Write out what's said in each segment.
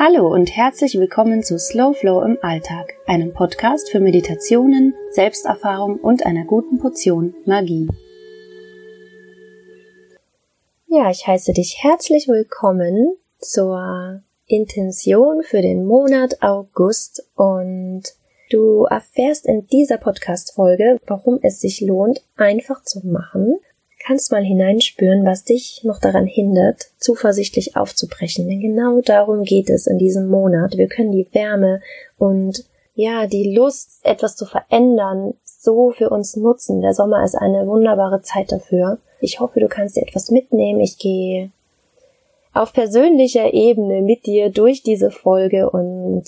Hallo und herzlich willkommen zu Slow Flow im Alltag, einem Podcast für Meditationen, Selbsterfahrung und einer guten Portion Magie. Ja, ich heiße dich herzlich willkommen zur Intention für den Monat August und du erfährst in dieser Podcast-Folge, warum es sich lohnt, einfach zu machen kannst mal hineinspüren, was dich noch daran hindert, zuversichtlich aufzubrechen. Denn genau darum geht es in diesem Monat. Wir können die Wärme und ja, die Lust, etwas zu verändern, so für uns nutzen. Der Sommer ist eine wunderbare Zeit dafür. Ich hoffe, du kannst dir etwas mitnehmen. Ich gehe auf persönlicher Ebene mit dir durch diese Folge und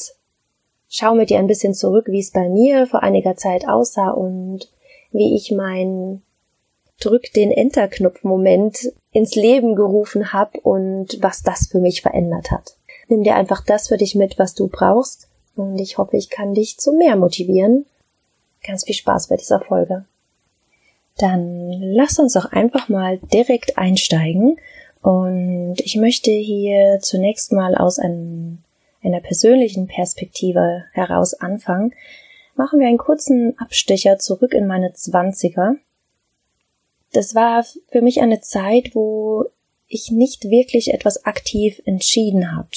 schau mit dir ein bisschen zurück, wie es bei mir vor einiger Zeit aussah und wie ich mein drück den Enter-Knopf-Moment ins Leben gerufen habe und was das für mich verändert hat. Nimm dir einfach das für dich mit, was du brauchst und ich hoffe, ich kann dich zu mehr motivieren. Ganz viel Spaß bei dieser Folge. Dann lass uns doch einfach mal direkt einsteigen und ich möchte hier zunächst mal aus einem, einer persönlichen Perspektive heraus anfangen. Machen wir einen kurzen Abstecher zurück in meine Zwanziger das war für mich eine Zeit, wo ich nicht wirklich etwas aktiv entschieden habe.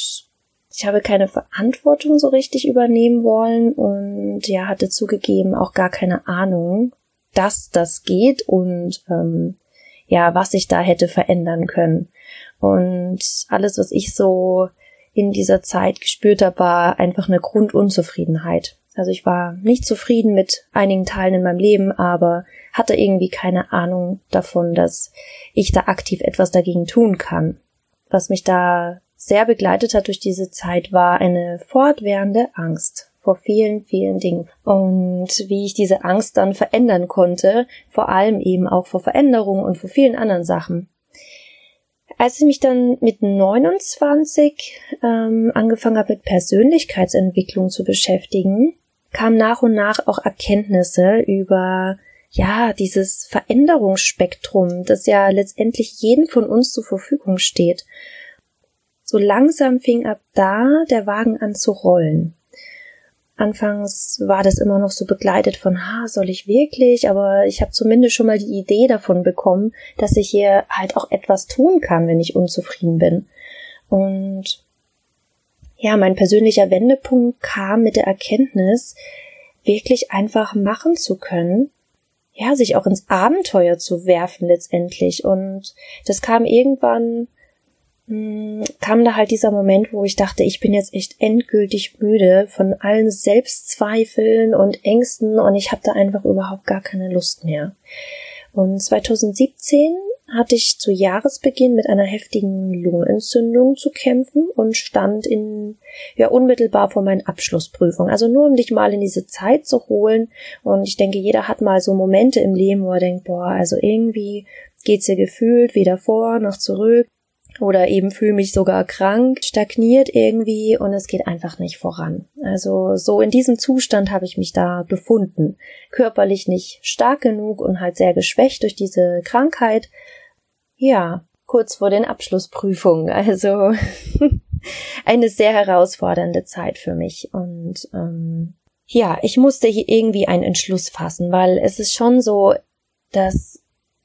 Ich habe keine Verantwortung so richtig übernehmen wollen und ja, hatte zugegeben auch gar keine Ahnung, dass das geht und ähm, ja, was ich da hätte verändern können. Und alles, was ich so in dieser Zeit gespürt habe, war einfach eine Grundunzufriedenheit. Also ich war nicht zufrieden mit einigen Teilen in meinem Leben, aber hatte irgendwie keine Ahnung davon, dass ich da aktiv etwas dagegen tun kann. Was mich da sehr begleitet hat durch diese Zeit, war eine fortwährende Angst vor vielen, vielen Dingen. Und wie ich diese Angst dann verändern konnte, vor allem eben auch vor Veränderungen und vor vielen anderen Sachen. Als ich mich dann mit 29 ähm, angefangen habe, mit Persönlichkeitsentwicklung zu beschäftigen, kamen nach und nach auch Erkenntnisse über ja, dieses Veränderungsspektrum, das ja letztendlich jeden von uns zur Verfügung steht. So langsam fing ab da der Wagen an zu rollen. Anfangs war das immer noch so begleitet von, ha, soll ich wirklich? Aber ich habe zumindest schon mal die Idee davon bekommen, dass ich hier halt auch etwas tun kann, wenn ich unzufrieden bin. Und ja, mein persönlicher Wendepunkt kam mit der Erkenntnis, wirklich einfach machen zu können, ja, sich auch ins Abenteuer zu werfen letztendlich. Und das kam irgendwann, mh, hm, kam da halt dieser Moment, wo ich dachte, ich bin jetzt echt endgültig müde von allen Selbstzweifeln und Ängsten und ich habe da einfach überhaupt gar keine Lust mehr. Und 2017 hatte ich zu Jahresbeginn mit einer heftigen Lungenentzündung zu kämpfen und stand in, ja, unmittelbar vor meinen Abschlussprüfungen. Also nur um dich mal in diese Zeit zu holen. Und ich denke, jeder hat mal so Momente im Leben, wo er denkt, boah, also irgendwie geht's dir gefühlt weder vor noch zurück oder eben fühle mich sogar krank, stagniert irgendwie und es geht einfach nicht voran. Also so in diesem Zustand habe ich mich da befunden. Körperlich nicht stark genug und halt sehr geschwächt durch diese Krankheit. Ja, kurz vor den Abschlussprüfungen. Also eine sehr herausfordernde Zeit für mich und ähm, ja, ich musste hier irgendwie einen Entschluss fassen, weil es ist schon so, dass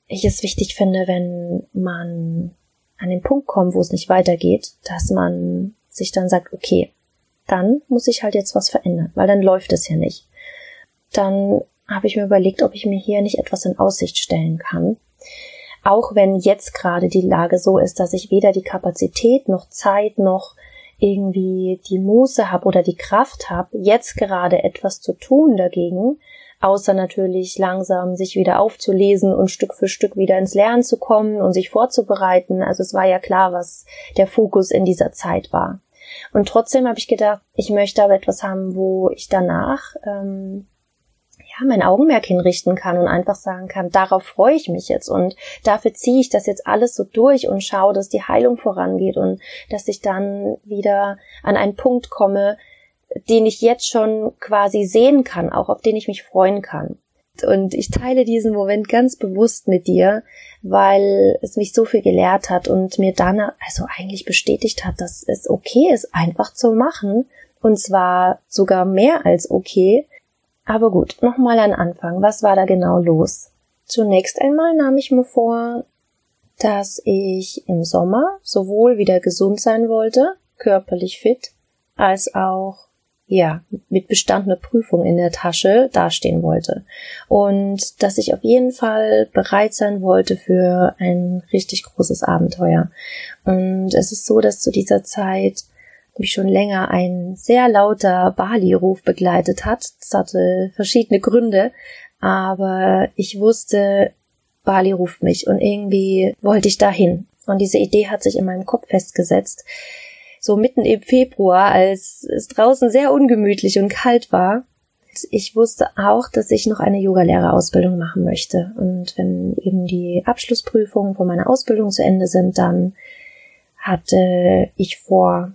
ich es wichtig finde, wenn man an den Punkt kommen, wo es nicht weitergeht, dass man sich dann sagt, okay, dann muss ich halt jetzt was verändern, weil dann läuft es ja nicht. Dann habe ich mir überlegt, ob ich mir hier nicht etwas in Aussicht stellen kann. Auch wenn jetzt gerade die Lage so ist, dass ich weder die Kapazität noch Zeit noch irgendwie die Muße habe oder die Kraft habe, jetzt gerade etwas zu tun dagegen, außer natürlich langsam sich wieder aufzulesen und Stück für Stück wieder ins Lernen zu kommen und sich vorzubereiten. Also es war ja klar, was der Fokus in dieser Zeit war. Und trotzdem habe ich gedacht, ich möchte aber etwas haben, wo ich danach ähm, ja mein Augenmerk hinrichten kann und einfach sagen kann, darauf freue ich mich jetzt und dafür ziehe ich das jetzt alles so durch und schaue, dass die Heilung vorangeht und dass ich dann wieder an einen Punkt komme, den ich jetzt schon quasi sehen kann, auch auf den ich mich freuen kann. Und ich teile diesen Moment ganz bewusst mit dir, weil es mich so viel gelehrt hat und mir dann also eigentlich bestätigt hat, dass es okay ist, einfach zu machen. Und zwar sogar mehr als okay. Aber gut, nochmal an Anfang. Was war da genau los? Zunächst einmal nahm ich mir vor, dass ich im Sommer sowohl wieder gesund sein wollte, körperlich fit, als auch ja, mit bestandener Prüfung in der Tasche dastehen wollte. Und dass ich auf jeden Fall bereit sein wollte für ein richtig großes Abenteuer. Und es ist so, dass zu dieser Zeit mich schon länger ein sehr lauter Bali-Ruf begleitet hat. Das hatte verschiedene Gründe, aber ich wusste, Bali ruft mich und irgendwie wollte ich dahin. Und diese Idee hat sich in meinem Kopf festgesetzt so mitten im Februar, als es draußen sehr ungemütlich und kalt war. Ich wusste auch, dass ich noch eine Yogalehrerausbildung machen möchte. Und wenn eben die Abschlussprüfungen von meiner Ausbildung zu Ende sind, dann hatte ich vor,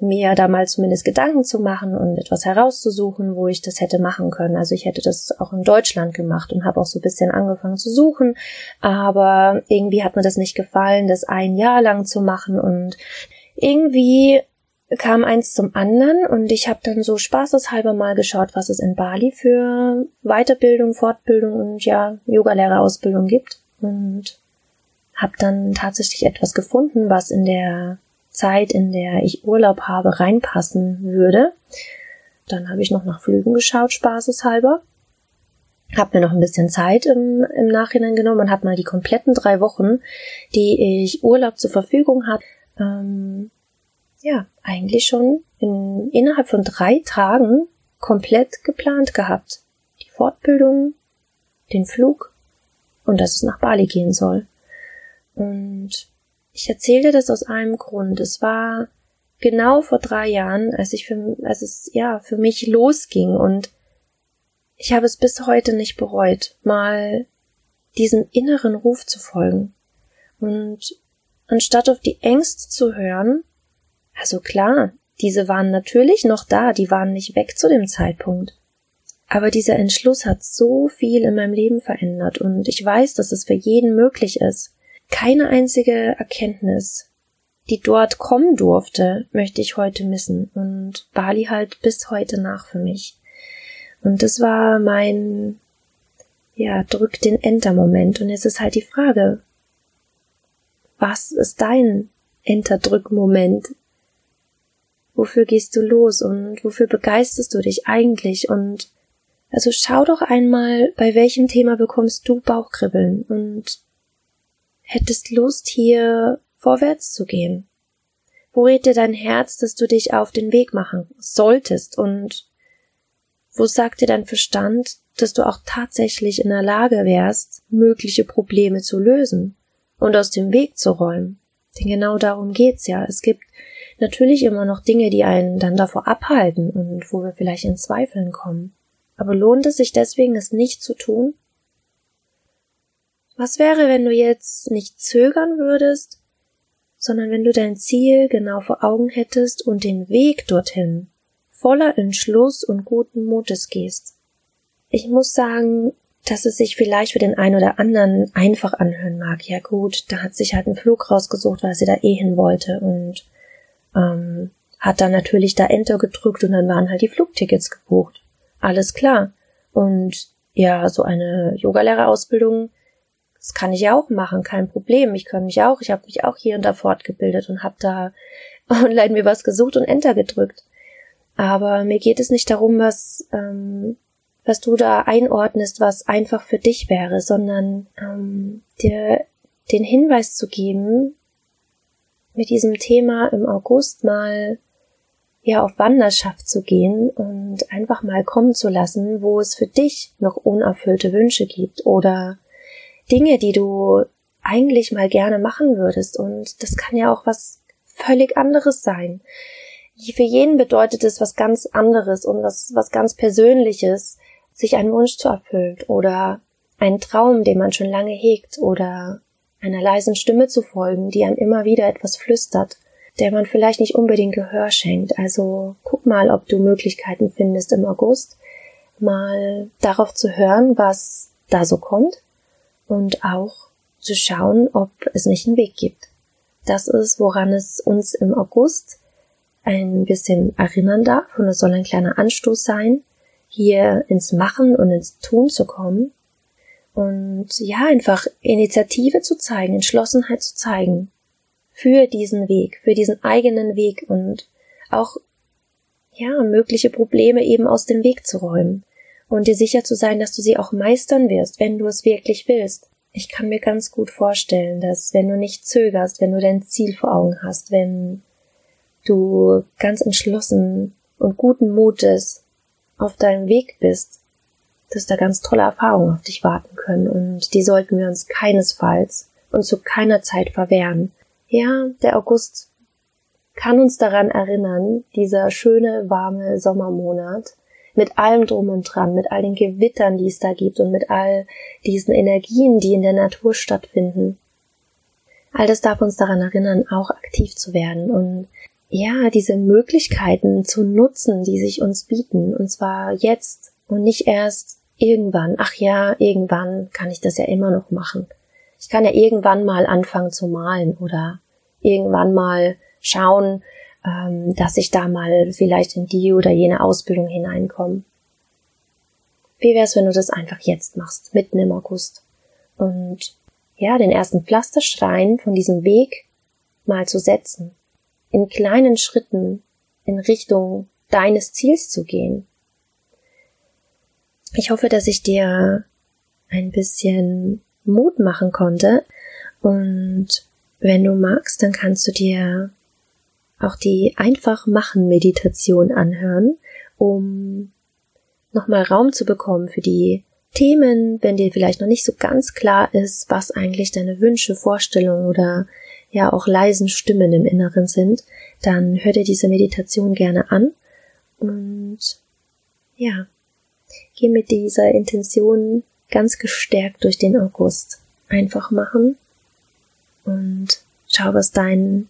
mir da mal zumindest Gedanken zu machen und etwas herauszusuchen, wo ich das hätte machen können. Also ich hätte das auch in Deutschland gemacht und habe auch so ein bisschen angefangen zu suchen, aber irgendwie hat mir das nicht gefallen, das ein Jahr lang zu machen. Und irgendwie kam eins zum anderen und ich habe dann so spaßeshalber mal geschaut, was es in Bali für Weiterbildung, Fortbildung und ja, Yogalehrerausbildung gibt. Und habe dann tatsächlich etwas gefunden, was in der Zeit, in der ich Urlaub habe, reinpassen würde. Dann habe ich noch nach Flügen geschaut, spaßeshalber. Hab mir noch ein bisschen Zeit im, im Nachhinein genommen und habe mal die kompletten drei Wochen, die ich Urlaub zur Verfügung hatte, ähm, ja, eigentlich schon in, innerhalb von drei Tagen komplett geplant gehabt. Die Fortbildung, den Flug und dass es nach Bali gehen soll. Und ich erzähle das aus einem Grund. Es war genau vor drei Jahren, als ich für, als es ja für mich losging und ich habe es bis heute nicht bereut, mal diesem inneren Ruf zu folgen. Und anstatt auf die Ängste zu hören, also klar, diese waren natürlich noch da, die waren nicht weg zu dem Zeitpunkt. Aber dieser Entschluss hat so viel in meinem Leben verändert und ich weiß, dass es für jeden möglich ist. Keine einzige Erkenntnis, die dort kommen durfte, möchte ich heute missen und Bali halt bis heute nach für mich. Und das war mein, ja, drück den Enter-Moment und jetzt ist halt die Frage, was ist dein Enter-Drück-Moment? Wofür gehst du los und wofür begeisterst du dich eigentlich? Und also schau doch einmal, bei welchem Thema bekommst du Bauchkribbeln und hättest Lust, hier vorwärts zu gehen. Wo rät dir dein Herz, dass du dich auf den Weg machen solltest und wo sagt dir dein Verstand, dass du auch tatsächlich in der Lage wärst, mögliche Probleme zu lösen? und aus dem Weg zu räumen. Denn genau darum geht's ja. Es gibt natürlich immer noch Dinge, die einen dann davor abhalten und wo wir vielleicht in Zweifeln kommen. Aber lohnt es sich deswegen, es nicht zu tun? Was wäre, wenn du jetzt nicht zögern würdest, sondern wenn du dein Ziel genau vor Augen hättest und den Weg dorthin voller Entschluss und guten Mutes gehst? Ich muss sagen, dass es sich vielleicht für den einen oder anderen einfach anhören mag. Ja gut, da hat sich halt einen Flug rausgesucht, weil sie da eh hin wollte und ähm, hat dann natürlich da Enter gedrückt und dann waren halt die Flugtickets gebucht. Alles klar. Und ja, so eine Yogalehrerausbildung, das kann ich ja auch machen, kein Problem. Ich kann mich auch, ich habe mich auch hier und da fortgebildet und habe da online mir was gesucht und Enter gedrückt. Aber mir geht es nicht darum, was ähm, was du da einordnest, was einfach für dich wäre, sondern ähm, dir den Hinweis zu geben, mit diesem Thema im August mal ja auf Wanderschaft zu gehen und einfach mal kommen zu lassen, wo es für dich noch unerfüllte Wünsche gibt oder Dinge, die du eigentlich mal gerne machen würdest und das kann ja auch was völlig anderes sein. Für jeden bedeutet es was ganz anderes und was, was ganz Persönliches sich ein Wunsch zu erfüllt oder einen Traum, den man schon lange hegt oder einer leisen Stimme zu folgen, die einem immer wieder etwas flüstert, der man vielleicht nicht unbedingt Gehör schenkt. Also guck mal, ob du Möglichkeiten findest im August, mal darauf zu hören, was da so kommt und auch zu schauen, ob es nicht einen Weg gibt. Das ist, woran es uns im August ein bisschen erinnern darf und es soll ein kleiner Anstoß sein, hier ins Machen und ins Tun zu kommen und ja, einfach Initiative zu zeigen, Entschlossenheit zu zeigen für diesen Weg, für diesen eigenen Weg und auch ja, mögliche Probleme eben aus dem Weg zu räumen und dir sicher zu sein, dass du sie auch meistern wirst, wenn du es wirklich willst. Ich kann mir ganz gut vorstellen, dass wenn du nicht zögerst, wenn du dein Ziel vor Augen hast, wenn du ganz entschlossen und guten Mutes auf deinem Weg bist, dass da ganz tolle Erfahrungen auf dich warten können und die sollten wir uns keinesfalls und zu keiner Zeit verwehren. Ja, der August kann uns daran erinnern, dieser schöne, warme Sommermonat, mit allem drum und dran, mit all den Gewittern, die es da gibt und mit all diesen Energien, die in der Natur stattfinden. All das darf uns daran erinnern, auch aktiv zu werden und ja, diese Möglichkeiten zu nutzen, die sich uns bieten, und zwar jetzt und nicht erst irgendwann. Ach ja, irgendwann kann ich das ja immer noch machen. Ich kann ja irgendwann mal anfangen zu malen oder irgendwann mal schauen, ähm, dass ich da mal vielleicht in die oder jene Ausbildung hineinkomme. Wie wär's, wenn du das einfach jetzt machst, mitten im August? Und ja, den ersten Pflasterschrein von diesem Weg mal zu setzen, in kleinen Schritten in Richtung deines Ziels zu gehen. Ich hoffe, dass ich dir ein bisschen Mut machen konnte und wenn du magst, dann kannst du dir auch die einfach machen Meditation anhören, um nochmal Raum zu bekommen für die Themen, wenn dir vielleicht noch nicht so ganz klar ist, was eigentlich deine Wünsche, Vorstellungen oder ja auch leisen Stimmen im Inneren sind, dann hör dir diese Meditation gerne an und ja, geh mit dieser Intention ganz gestärkt durch den August. Einfach machen und schau, was dein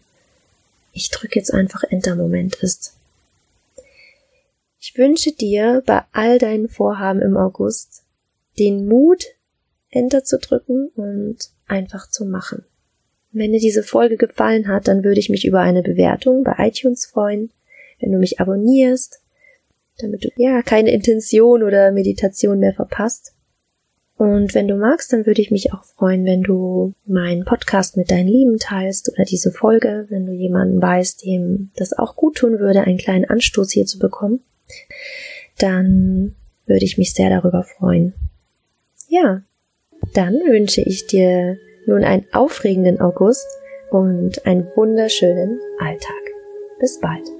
ich drücke jetzt einfach Enter-Moment ist. Ich wünsche dir bei all deinen Vorhaben im August den Mut, Enter zu drücken und einfach zu machen. Wenn dir diese Folge gefallen hat, dann würde ich mich über eine Bewertung bei iTunes freuen, wenn du mich abonnierst, damit du ja keine Intention oder Meditation mehr verpasst. Und wenn du magst, dann würde ich mich auch freuen, wenn du meinen Podcast mit deinen Lieben teilst oder diese Folge, wenn du jemanden weißt, dem das auch gut tun würde, einen kleinen Anstoß hier zu bekommen, dann würde ich mich sehr darüber freuen. Ja, dann wünsche ich dir nun einen aufregenden August und einen wunderschönen Alltag. Bis bald.